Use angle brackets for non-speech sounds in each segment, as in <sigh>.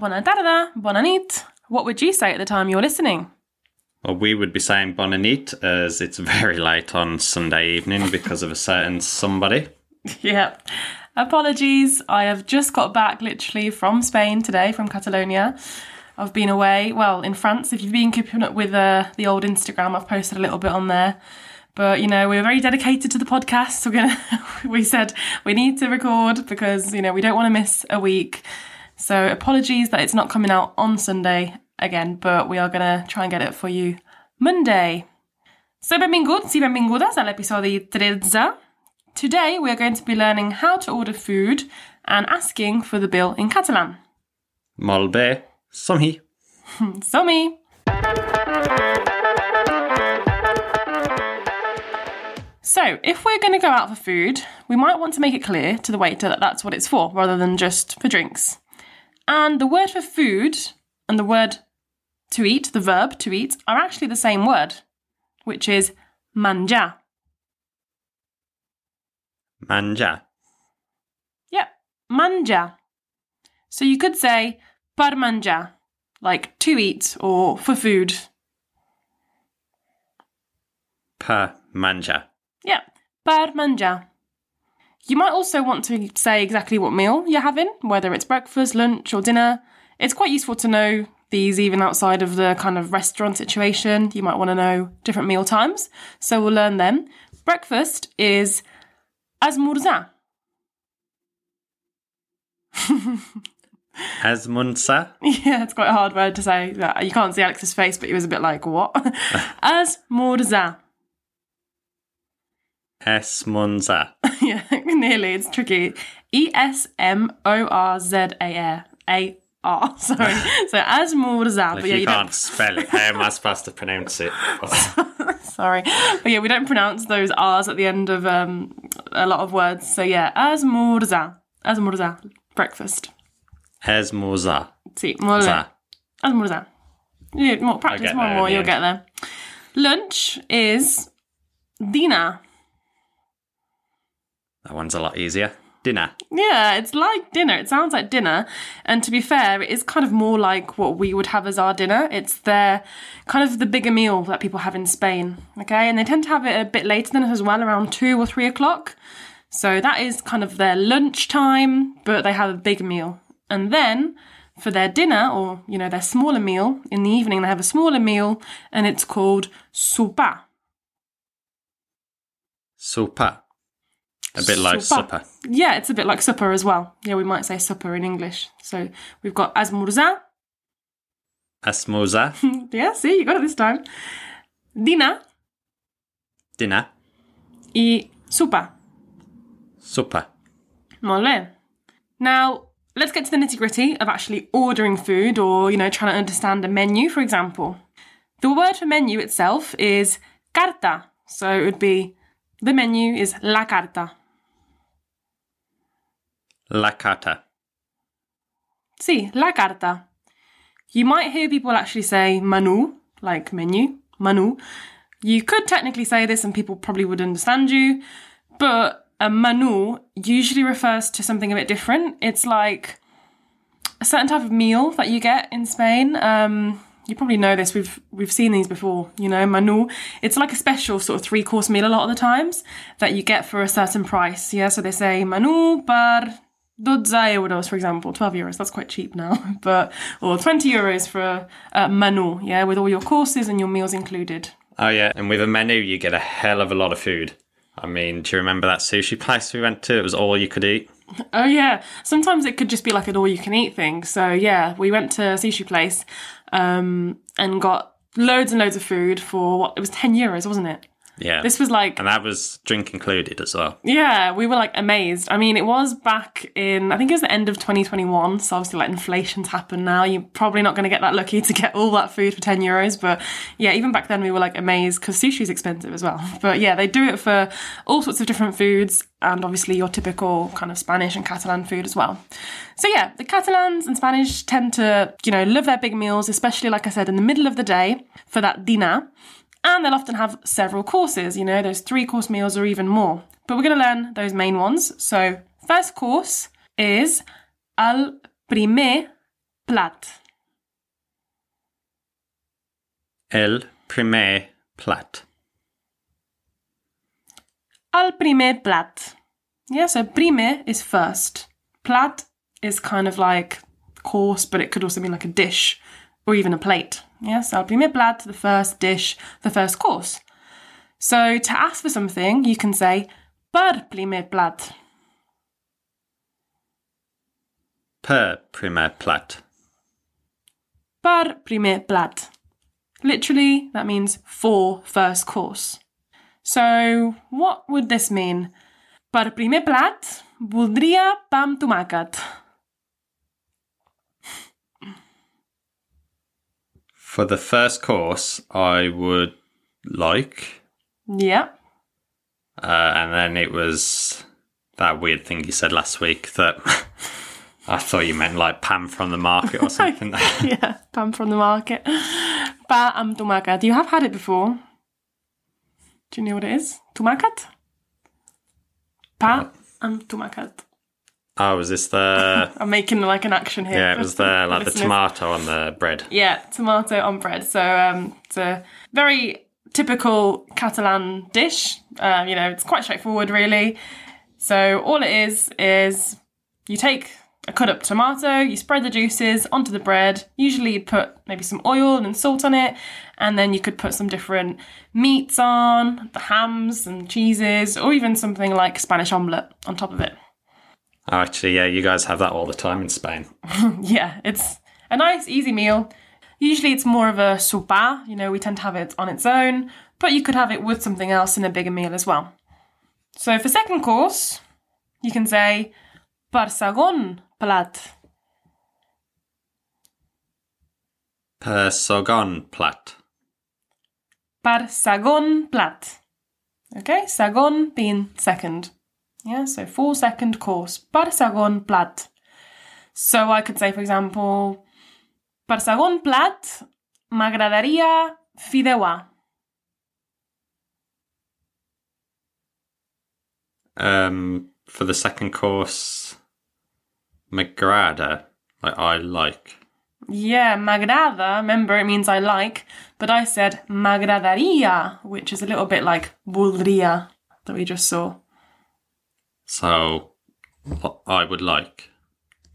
Bona tarda, bona nit. What would you say at the time you're listening? Well, we would be saying bon nit as it's very late on Sunday evening because of a certain somebody. <laughs> yeah. Apologies. I have just got back literally from Spain today, from Catalonia. I've been away, well, in France. If you've been keeping up with uh, the old Instagram, I've posted a little bit on there. But you know, we're very dedicated to the podcast. We're gonna, <laughs> we said we need to record because you know we don't want to miss a week. So apologies that it's not coming out on Sunday again, but we are gonna try and get it for you Monday. So benvinguts i benvingudes a l'episodi 13. Today we are going to be learning how to order food and asking for the bill in Catalan. Molt <laughs> bé, som-hi. Som-hi! So, if we're going to go out for food, we might want to make it clear to the waiter that that's what it's for, rather than just for drinks. And the word for food and the word to eat, the verb to eat, are actually the same word, which is manja. Manja. Yep, manja. So you could say per manjar, like to eat or for food. Per menjar. Yeah, per manjar. You might also want to say exactly what meal you're having, whether it's breakfast, lunch, or dinner. It's quite useful to know these even outside of the kind of restaurant situation. You might want to know different meal times, so we'll learn them. Breakfast is <laughs> azmurza. Azmunsa. <laughs> Yeah, it's quite a hard word to say. You can't see Alex's face, but he was a bit like, what? <laughs> azmurza. Esmunza. <laughs> yeah, nearly. It's tricky. E S M O R Z A R. A R. Sorry. So azmurza. If But yeah, you you can't don't. spell it, how am I supposed to pronounce it? Sorry. But yeah, we don't pronounce those R's at the end of um, a lot of words. So yeah, azmurza. Azmurza. Breakfast. Esmuza. See, more Za. Azmurza. Yeah, more practice, more and more, you'll end. get there. Lunch is dinner. That one's a lot easier. Dinner. Yeah, it's like dinner. It sounds like dinner. And to be fair, it is kind of more like what we would have as our dinner. It's their kind of the bigger meal that people have in Spain. Okay. And they tend to have it a bit later than us as well, around two or three o'clock. So that is kind of their lunch time, but they have a big meal. And then for their dinner or, you know, their smaller meal in the evening, they have a smaller meal and it's called sopa. Supa. A bit like Supa. supper. Yeah, it's a bit like supper as well. Yeah, we might say supper in English. So we've got azmurza, Esmuza. <laughs> Yeah, see, you got it this time. Dina Dinner. y supa. Supper. Molt bé. Now, let's get to the nitty gritty of actually ordering food or, you know, trying to understand a menu, for example. The word for menu itself is carta. So it would be the menu is la carta. La carta. See, la carta. You might hear people actually say menu, like menu, menu. You could technically say this and people probably would understand you, but a menu usually refers to something a bit different. It's like a certain type of meal that you get in Spain. Um, you probably know this. We've we've seen these before. You know, menu. It's like a special sort of three course meal a lot of the times that you get for a certain price. Yeah, so they say manu per 12 euros, for example, 12 euros, that's quite cheap now, <laughs> but, or 20 euros for a, a menu, yeah, with all your courses and your meals included. Oh yeah, and with a menu you get a hell of a lot of food. I mean, do you remember that sushi place we went to? It was all you could eat. Oh, yeah, sometimes it could just be like an all you can eat thing. So, yeah, we went to a sushi place um, and got loads and loads of food for what, it was 10 euros, wasn't it? Yeah. This was like and that was drink included as well. Yeah, we were like amazed. I mean, it was back in, I think it was the end of 2021. So obviously, like inflation's happened now. You're probably not going to get that lucky to get all that food for 10 euros. But yeah, even back then, we were like amazed because sushi's expensive as well. <laughs> But yeah, they do it for all sorts of different foods and obviously your typical kind of Spanish and Catalan food as well. So yeah, the Catalans and Spanish tend to, you know, love their big meals, especially like I said, in the middle of the day for that dinner. And they'll often have several courses, you know, those three course meals or even more. But we're going to learn those main ones. So, first course is al primer plat. El primer plat. Al primer plat. Yeah, so primer is first. Plat is kind of like course, but it could also mean like a dish or even a plate. Yeah, so al primer plat, the first dish, the first course. So to ask for something, you can say per primer plat. Per primer plat. Per primer plat. Literally, that means for first course. So, what would this mean? Per primer plat, voldria pa amb tomàquet. For the first course, I would like, Yeah. uh, and then it was that weird thing you said last week that <laughs> I thought you meant like Pam from the market or <laughs> something. <laughs> yeah, Pam from the market. Pa amb tomàquet. You have had it before. Do you know what it is? Tomàquet? Pa tomàquet. Oh, was this the? <laughs> I'm making like an action here. Yeah, it was the <laughs> like the tomato on the bread. Yeah, tomato on bread. So um, it's a very typical Catalan dish. Um, you know, it's quite straightforward, really. So all it is is you take a cut up tomato, you spread the juices onto the bread. Usually you'd put maybe some oil and salt on it, and then you could put some different meats on, the hams and cheeses, or even something like Spanish omelette on top of it. Oh, actually, yeah, you guys have that all the time in Spain. <laughs> Yeah, it's a nice, easy meal. Usually it's more of a sopa, you know, we tend to have it on its own, but you could have it with something else in a bigger meal as well. So for second course, you can say per segon plat. Per sogon plat. Per segon plat. Okay, segon being second. Yeah, so four second course. Segon plat. So I could say, for example, segon plat m'agradaria fideuà. Um, for the second course, m'agrada, like I like. Yeah, m'agrada, remember it means I like, but I said m'agradaria, which is a little bit like voldria that we just saw. So, I would like.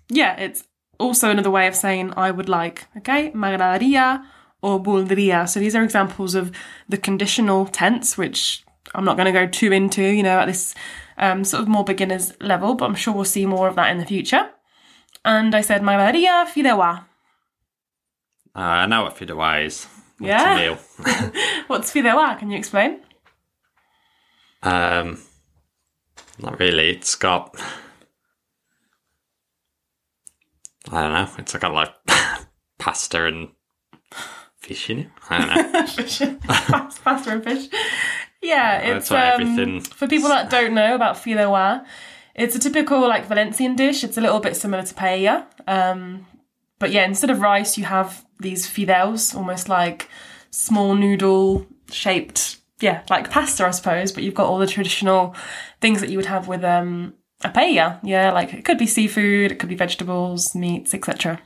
Yeah, it's also another way of saying I would like, okay? M'agradaria or voldria. So these are examples of the conditional tense, which I'm not going to go too into, you know, at this um, sort of more beginner's level, but I'm sure we'll see more of that in the future. And I said m'agradaria fideuà. Uh, I know what fideuà is. It's Yeah? a meal. <laughs> What's fideuà? Can you explain? Um, not really. It's got. I don't know. It's got like <laughs> pasta and fish in it. I don't know. <laughs> fish, <laughs> Pas- pasta and fish. Yeah, it's um, everything- for people that don't know about fideuà. It's a typical like Valencian dish. It's a little bit similar to paella, um, but yeah, instead of rice, you have these fideus, almost like small noodle shaped, yeah, like pasta, I suppose. But you've got all the traditional things that you would have with um, a paella. Yeah, like it could be seafood, it could be vegetables, meats, etc.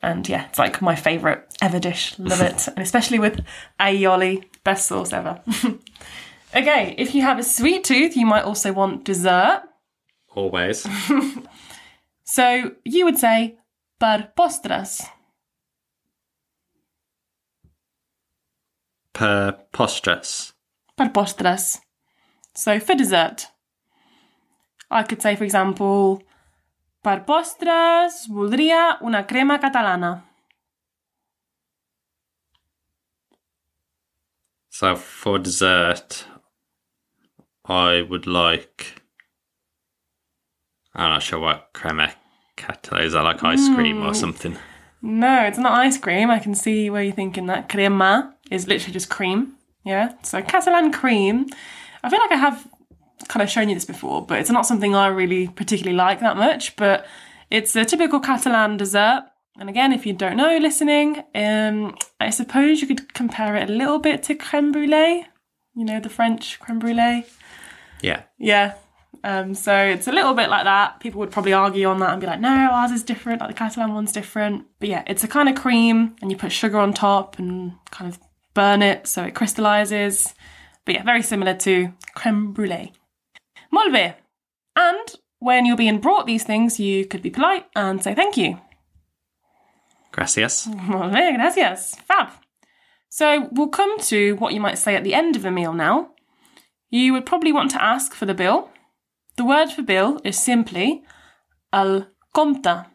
And yeah, it's like my favourite ever dish. Love it. <laughs> and especially with aioli, best sauce ever. <laughs> okay, if you have a sweet tooth, you might also want dessert. Always. <laughs> So you would say per postres. Per postres. Per postres. So for dessert. I could say, for example, per postres voldria una crema catalana. So for dessert, I would like. I'm not sure what creme català is. I like ice cream or mm. something. No, it's not ice cream. I can see where you're thinking that. Crema is literally just cream. Yeah. So Catalan cream. I feel like I have kind of shown you this before, but it's not something I really particularly like that much. But it's a typical Catalan dessert. And again, if you don't know listening, um, I suppose you could compare it a little bit to creme brulee. You know, the French creme brulee. Yeah. Yeah. Um, so it's a little bit like that. People would probably argue on that and be like, no, ours is different, like the Catalan one's different. But yeah, it's a kind of cream and you put sugar on top and kind of burn it so it crystallizes. But yeah, very similar to creme brulee. Molt bé. And when you're being brought these things, you could be polite and say thank you. Gracias. Molt bé, gracias. Fab. So we'll come to what you might say at the end of the meal now. You would probably want to ask for the bill. The word for bill is simply al compte.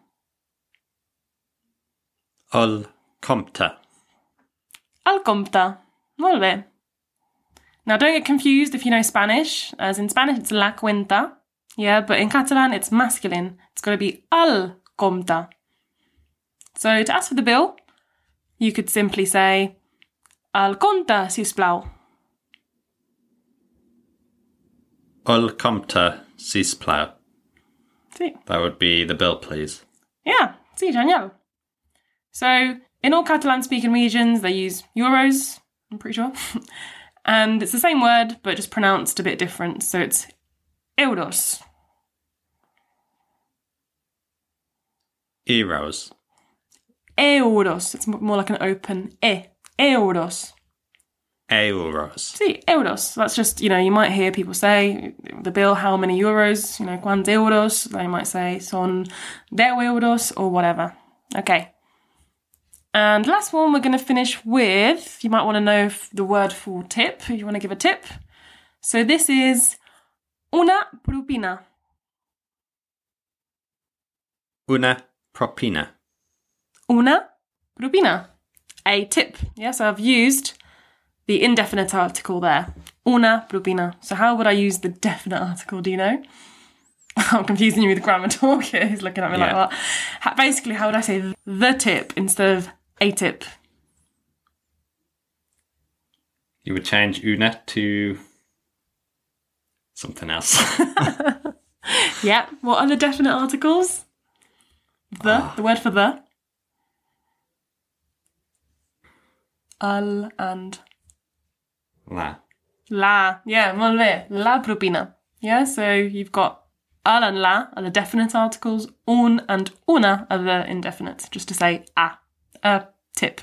Al compte. El compte. Molt bé. Now don't get confused if you know Spanish, as in Spanish it's la cuenta. Yeah, but in Catalan it's masculine. It's got to be al compte. So to ask for the bill, you could simply say el compte, sisplau. Ol compte, sisplau. Sí. That would be the bill, please. Yeah, sí, genial. So, in all Catalan speaking regions, they use euros, I'm pretty sure. <laughs> and it's the same word, but just pronounced a bit different. So it's euros. Euros. Euros. It's more like an open e. Euros. Euros. See, euros. That's just, you know, you might hear people say the bill, how many euros, you know, cuántos euros. They might say son de euros or whatever. Okay. And last one, we're going to finish with, you might want to know the word for tip, if you want to give a tip. So this is una propina. Una propina. Una propina. A tip. Yeah, so I've used the indefinite article there. Una propina. So how would I use the definite article? Do you know? <laughs> I'm confusing you with grammar talk here. <laughs> He's looking at me Yeah. like that. Basically, how would I say the tip instead of a tip? You would change una to something else. <laughs> Yeah. What are the definite articles? The, ah. the word for the. Al and La. La, yeah, molt bé. La propina. Yeah, so you've got al and la are the definite articles, un and una are the indefinite, just to say a, a tip.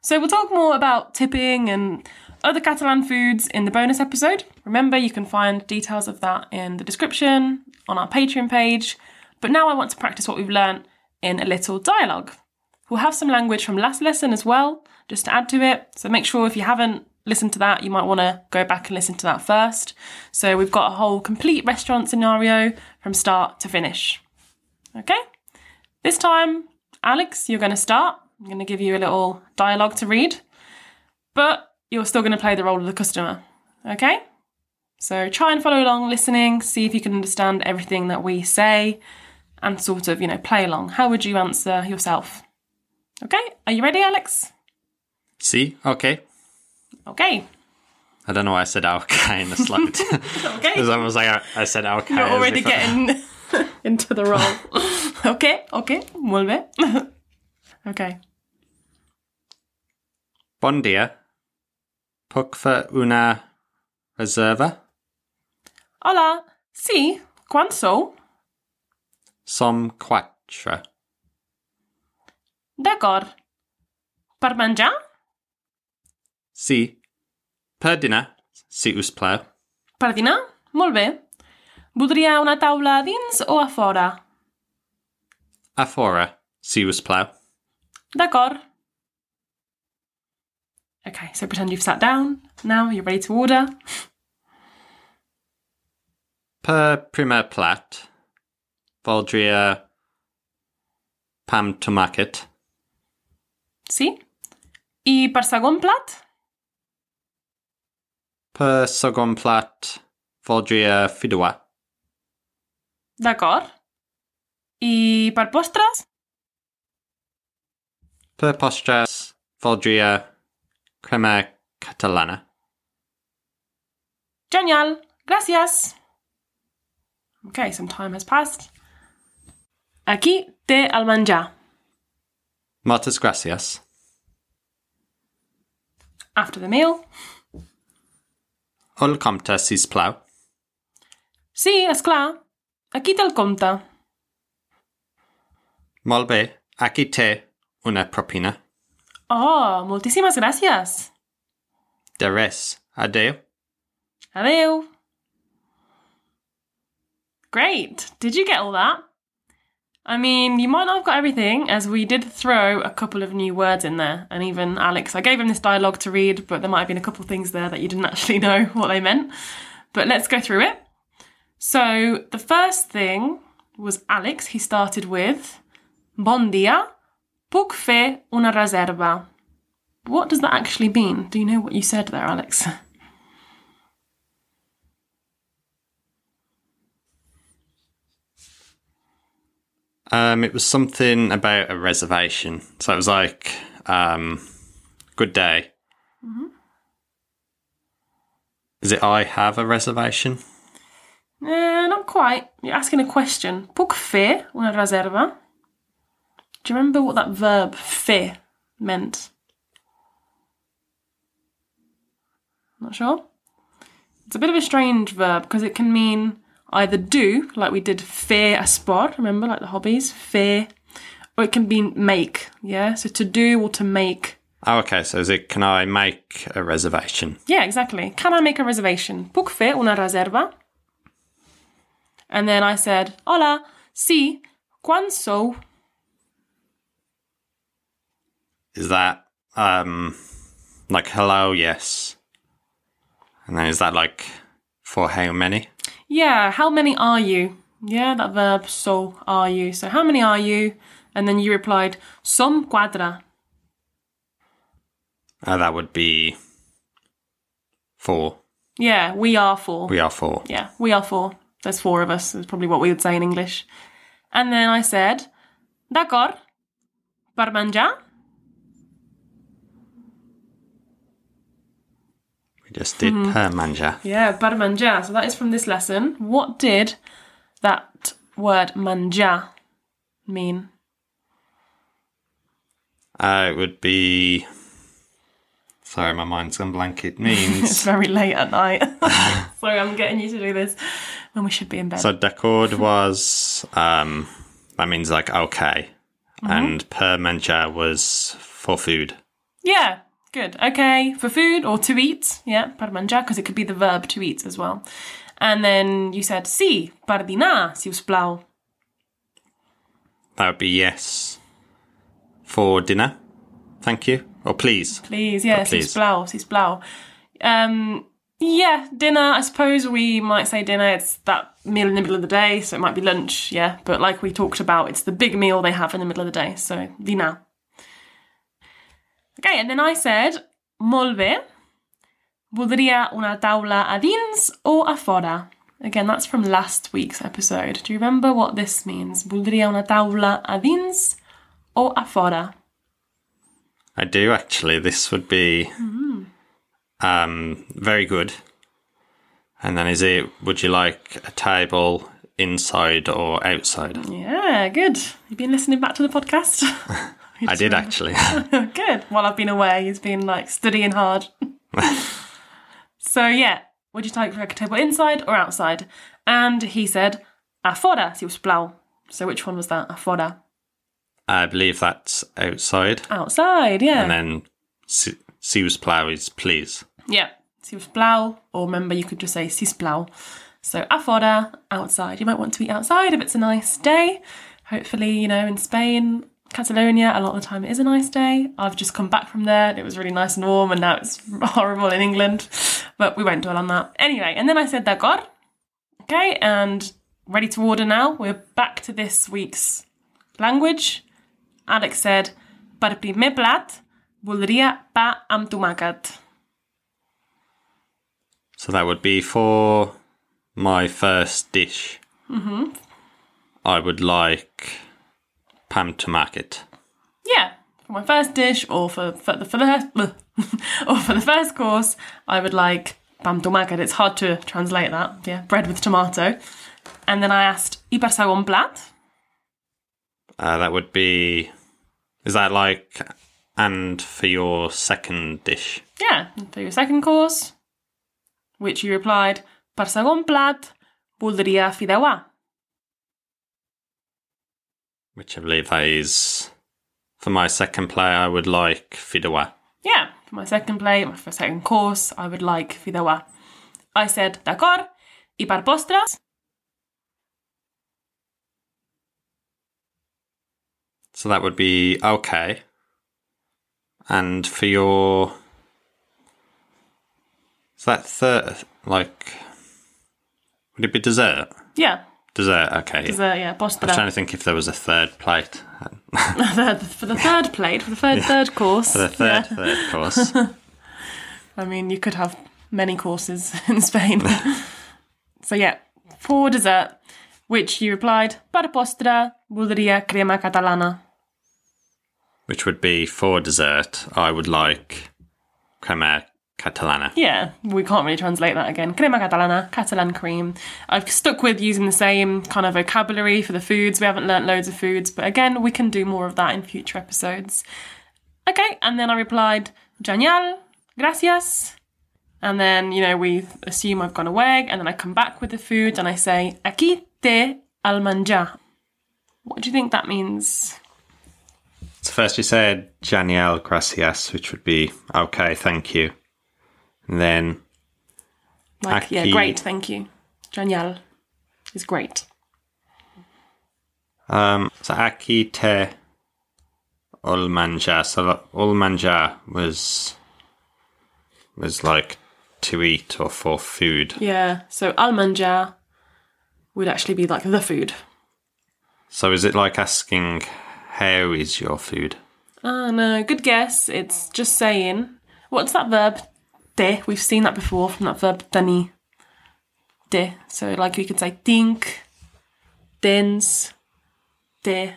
So we'll talk more about tipping and other Catalan foods in the bonus episode. Remember, you can find details of that in the description on our Patreon page. But now I want to practice what we've learned in a little dialogue. We'll have some language from last lesson as well, just to add to it. So make sure if you haven't listened to that, you might want to go back and listen to that first. So we've got a whole complete restaurant scenario from start to finish. Okay? This time, Alex, you're going to start. I'm going to give you a little dialogue to read, but you're still going to play the role of the customer. Okay? So try and follow along, listening, see if you can understand everything that we say, and sort of, you know, play along. How would you answer yourself? Okay? Are you ready, Alex? See? Okay. Okay. I don't know why I said okay in the slide. <laughs> Okay. It's almost like I, I said okay. You're already I- getting <laughs> into the role. okay, okay, bé. <laughs> okay. Bon dia. Puc fer una reserva? Hola, sí, quan sou? Som quatre. D'acord. Per menjar? Sí. Per dinar, si us plau. Per dinar? Molt bé. Voldria una taula a dins o a fora? A fora, si us plau. D'acord. Okay, so pretend you've sat down. Now you're ready to order. Per primer plat, voldria pam tomàquet. Sí? I per segon plat? Per segon plat, voldria fideuà. D'acord. I per postres? Per postres voldria crema catalana. Genial. Gracias. Okay, some time has passed. Aquí té el menjar. Moltes gracias. After the meal. Ol compte, sisplau. Sí, és clar. Aquí té el compte. Molt bé. Aquí té una propina. Oh, moltíssimes gràcies. De res. Adeu. Adeu. Great. Did you get all that? I mean, you might not have got everything, as we did throw a couple of new words in there. And even Alex, I gave him this dialogue to read, but there might have been a couple of things there that you didn't <laughs> actually know what they meant. But let's go through it. So the first thing was Alex. He started with Bon dia, puc fer una reserva. What does that actually mean? Do you know what you said there, Alex? Um, it was something about a reservation. So it was like, um, good day. Is it I have a reservation? Eh, not quite. You're asking a question. Puc fer una reserva? Do you remember what that verb fer meant? Not sure? It's a bit of a strange verb because it can mean either do, like we did fer a sport, remember, like the hobbies, fer, or it can mean make, yeah? So to do or to make. Oh, okay. So is it, can I make a reservation? Yeah, exactly. Can I make a reservation? Puc fer una reserva? And then I said, Hola, sí, quan sou? Is that, um, like hello, yes. And then is that like for how many? Yeah, how many are you? Yeah, that verb, so are you. So how many are you? And then you replied, som quadra. Uh, that would be four. Yeah, we are four. We are four. Yeah, we are four. There's four of us, is probably what we would say in English. And then I said, D'acord, per menjar? We just did per manja. Yeah, per menjar. So that is from this lesson. What did that word manja mean? Uh, it would be. Sorry, my mind's gone blank. It <laughs> means. It's very late at night. <laughs> <laughs> Sorry, I'm getting you to do this when we should be in bed. so, d'accord was. Um, that means like okay. And per manja was for food. Yeah, good. Okay, for food or to eat. Yeah, per menjar, because it could be the verb to eat as well. And then you said sí, per dinar, si us plau. That would be yes. For dinner. Thank you. Or please. Please, yeah, si us please. plau, si us plau. Um, yeah, dinner, I suppose we might say dinner. It's that meal in the middle of the day, so it might be lunch, yeah. But like we talked about, it's the big meal they have in the middle of the day, so dinar. Okay, and then I said, molt bé, voldria una taula a dins o a fora? Again, that's from last week's episode. Do you remember what this means? Voldria una taula a dins o a fora? I do actually. This would be um, very good. And then is it, would you like a table inside or outside? Yeah, good. You've been listening back to the podcast? <laughs> <laughs> I did actually. <laughs> good. While I've been away, he's been like studying hard. <laughs> so yeah, would you like like a table inside or outside? And he said, a fora, si us plau. So which one was that? A fora. I believe that's outside. Outside, yeah. And then si- sius plow is please. Yeah, si us plau, or remember you could just say sis plau. So a fora, outside. You might want to eat outside if it's a nice day. Hopefully, you know, in Spain, Catalonia, a lot of the time it is a nice day. I've just come back from there. It was really nice and warm, and now it's <laughs> horrible in England. But we won't dwell on that. Anyway, and then I said d'accord. Okay, and ready to order now. We're back to this week's language. Alex said, per primer plat, voldria pa amb tomàquet. So that would be for my first dish, mm-hmm. I would like pam to market. Yeah, for my first dish or for, for the for the <laughs> or for the first course, I would like pam to market. It's hard to translate that. Yeah, bread with tomato. And then I asked, "I per segon plat?" Uh, that would be. Is that like. And for your second dish? Yeah, for your second course, which you replied, "Per segon plat, fideuà." Which I believe that is. For my second play, I would like fideuà. Yeah, for my second plate, my first second course, I would like fideuà. I said, "D'acord." I per postres? So that would be okay. And for your. Is that third. Like. Would it be dessert? Yeah, Dessert, okay. dessert, yeah, I was trying to think if there was a third plate. <laughs> For the third plate, for the third third course. <laughs> For the third, yeah. third <laughs> course. I mean, you could have many courses in Spain. so yeah, for dessert, which you replied, per postre, voldria crema catalana. which would be for dessert, I would like crema catalana. Yeah, we can't really translate that again. Crema catalana, Catalan cream. I've stuck with using the same kind of vocabulary for the foods. We haven't learnt loads of foods, but again, we can do more of that in future episodes. Okay, and then I replied, Genial, gracias. And then, you know, we assume I've gone away, and then I come back with the food and I say, Aquí te al. What do you think that means? So first you said genial gracias, which would be okay, thank you. And then Like, yeah, great, thank you. Genial is great. um so aquí te ol manjar. So ol manjar was was like to eat or for food. Yeah, so al menjar would actually be like the food. So is it like asking how is your food? Oh no, good guess. It's just saying. What's that verb? De. We've seen that before from that verb tenir. De. So like we could say think, tens, de.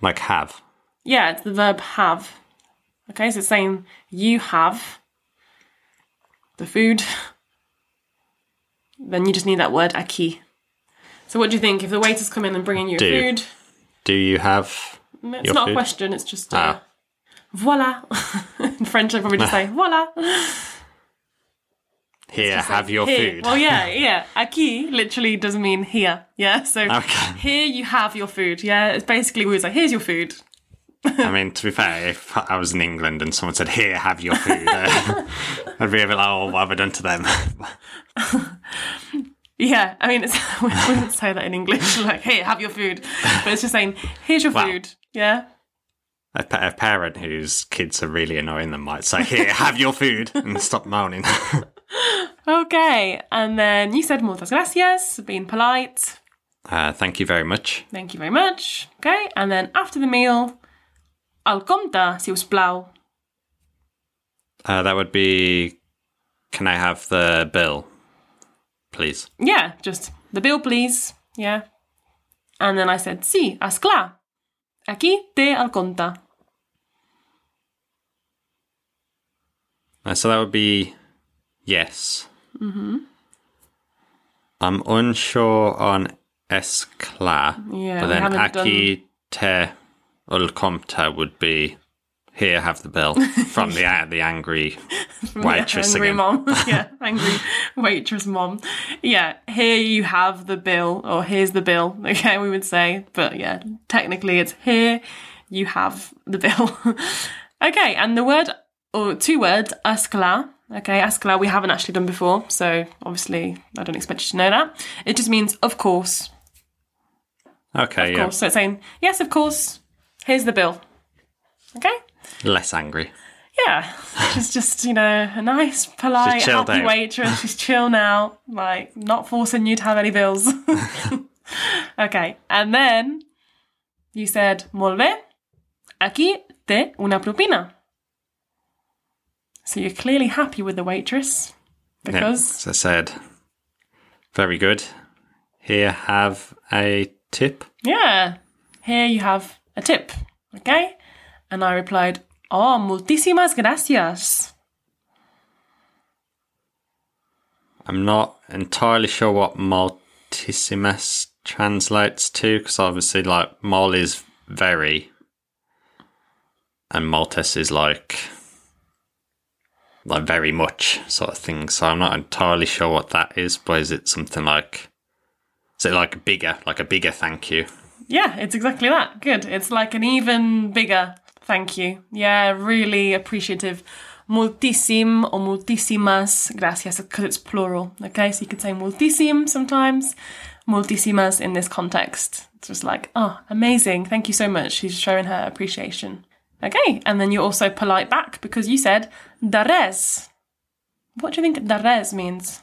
Like have. Yeah, it's the verb have. Okay, so it's saying you have the food. <laughs> Then you just need that word aquí. So what do you think if the waiters come in and bringing you Do. food? Do you have It's not food? a question, it's just uh, Ah. Voila. In <laughs> French, I probably just say <laughs> voila. here, have like, your here. food? Well, yeah, <laughs> yeah. Aquí literally doesn't mean here. Yeah, so Okay. here you have your food. Yeah, it's basically we would say, here's your food. I mean, to be fair, if I was in England and someone said, "Here, have your food," uh, I'd be a bit like, "Oh, what have I done to them?" Yeah, I mean, it's, we wouldn't say that in English, like, hey, have your food. But it's just saying, here's your Wow. food. Yeah. A, a parent whose kids are really annoying them might say, "Here, have your food," and stop moaning. <laughs> Okay. And then you said muchas gracias, being polite. uh, thank you very much. Thank you very much. Okay. And then after the meal, al compte, si us plau. Uh, that would be. Can I have the bill, please? Yeah, just the bill, please. Yeah. And then I said, sí, haz clar. Aquí te al compte. Uh, so that would be yes. Mm-hmm. I'm unsure on esclar, Yeah, but then haven't te ul compte would be here. Have the bill from the uh, <laughs> the angry waitress angry again. mom. <laughs> yeah, angry waitress mom. Yeah, here you have the bill, or here's the bill. <laughs> Okay, we would say, but yeah, technically it's here you have the bill. okay, and the word or two words, ascla. Okay, ascla we haven't actually done before, so obviously I don't expect you to know that. It just means of course. Okay, Of yeah, course. So it's saying, yes, of course, here's the bill. Okay? less angry. Yeah, <laughs> she's just, you know, a nice, polite, happy out. waitress. She's chill now, like, not forcing you to have any bills. <laughs> okay, and then you said, Molt bé, aquí te una propina. So you're clearly happy with the waitress Yeah, because, as I said, Very good. Here have a tip. Yeah. Here you have a tip. Okay? And I replied, Oh, muchísimas gracias. I'm not entirely sure what multissimus translates to because obviously, like, mol is very, and multis is like, like very much sort of thing. So I'm not entirely sure what that is, but is it something like, is it like a bigger, like a bigger thank you? Yeah, it's exactly that. Good. It's like an even bigger thank you. Yeah, really appreciative. Multisim or multísimas gracias because it's plural. Okay, so you could say multisim sometimes, multísimas in this context. It's just like, oh, amazing. Thank you so much. She's showing her appreciation. Okay, and then you're also polite back because you said dares. What do you think dares means?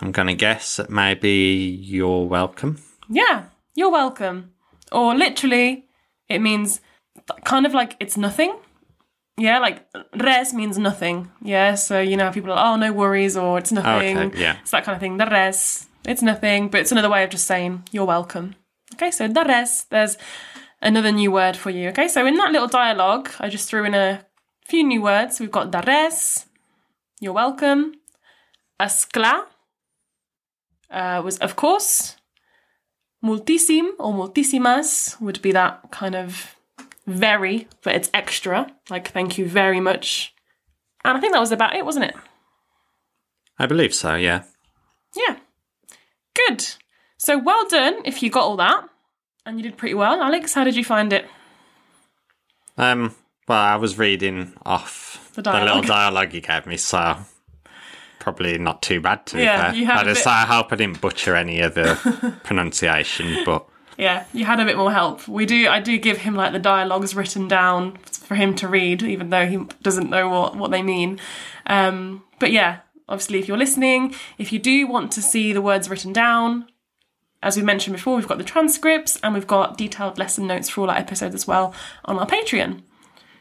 I'm going to guess that maybe you're welcome. Yeah, you're welcome. Or literally, it means kind of like it's nothing. Yeah, like res means nothing. Yeah, so you know people are oh no worries or it's nothing. okay, yeah. it's that kind of thing. The res, it's nothing, but it's another way of just saying you're welcome. Okay, so the res, there's another new word for you. Okay, so in that little dialogue, I just threw in a few new words. We've got dares, you're welcome. Ascla uh, was of course. Multisim or multísimas would be that kind of very, but it's extra. Like, thank you very much. And I think that was about it, wasn't it? I believe so, yeah. Yeah. Good. So well done if you got all that. And you did pretty well. Alex, how did you find it? Um, well, I was reading off The the, little dialogue. you gave me, so probably not too bad to be Yeah, fair. you had I just bit- I hope I didn't butcher any of the <laughs> pronunciation, but Yeah, you had a bit more help. We do I do give him like the dialogues written down for him to read, even though he doesn't know what, what they mean. Um, but yeah, obviously if you're listening, if you do want to see the words written down, as we mentioned before, we've got the transcripts and we've got detailed lesson notes for all our episodes as well on our Patreon.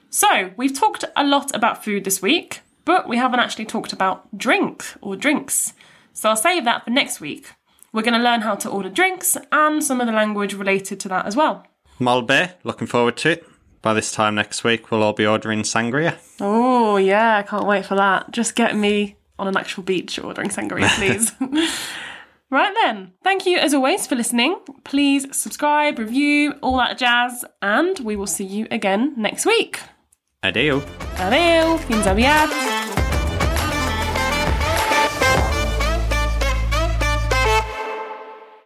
So, we've talked a lot about food this week, but we haven't actually talked about drink or drinks. So, I'll save that for next week. We're going to learn how to order drinks and some of the language related to that as well. Molbe, looking forward to it. By this time next week, we'll all be ordering sangria. Oh, yeah, I can't wait for that. Just get me on an actual beach ordering sangria, <laughs> please. <laughs> right then, thank you as always for listening. Please subscribe, review, all that jazz, and we will see you again next week. Adeu. Adeu, fins aviat.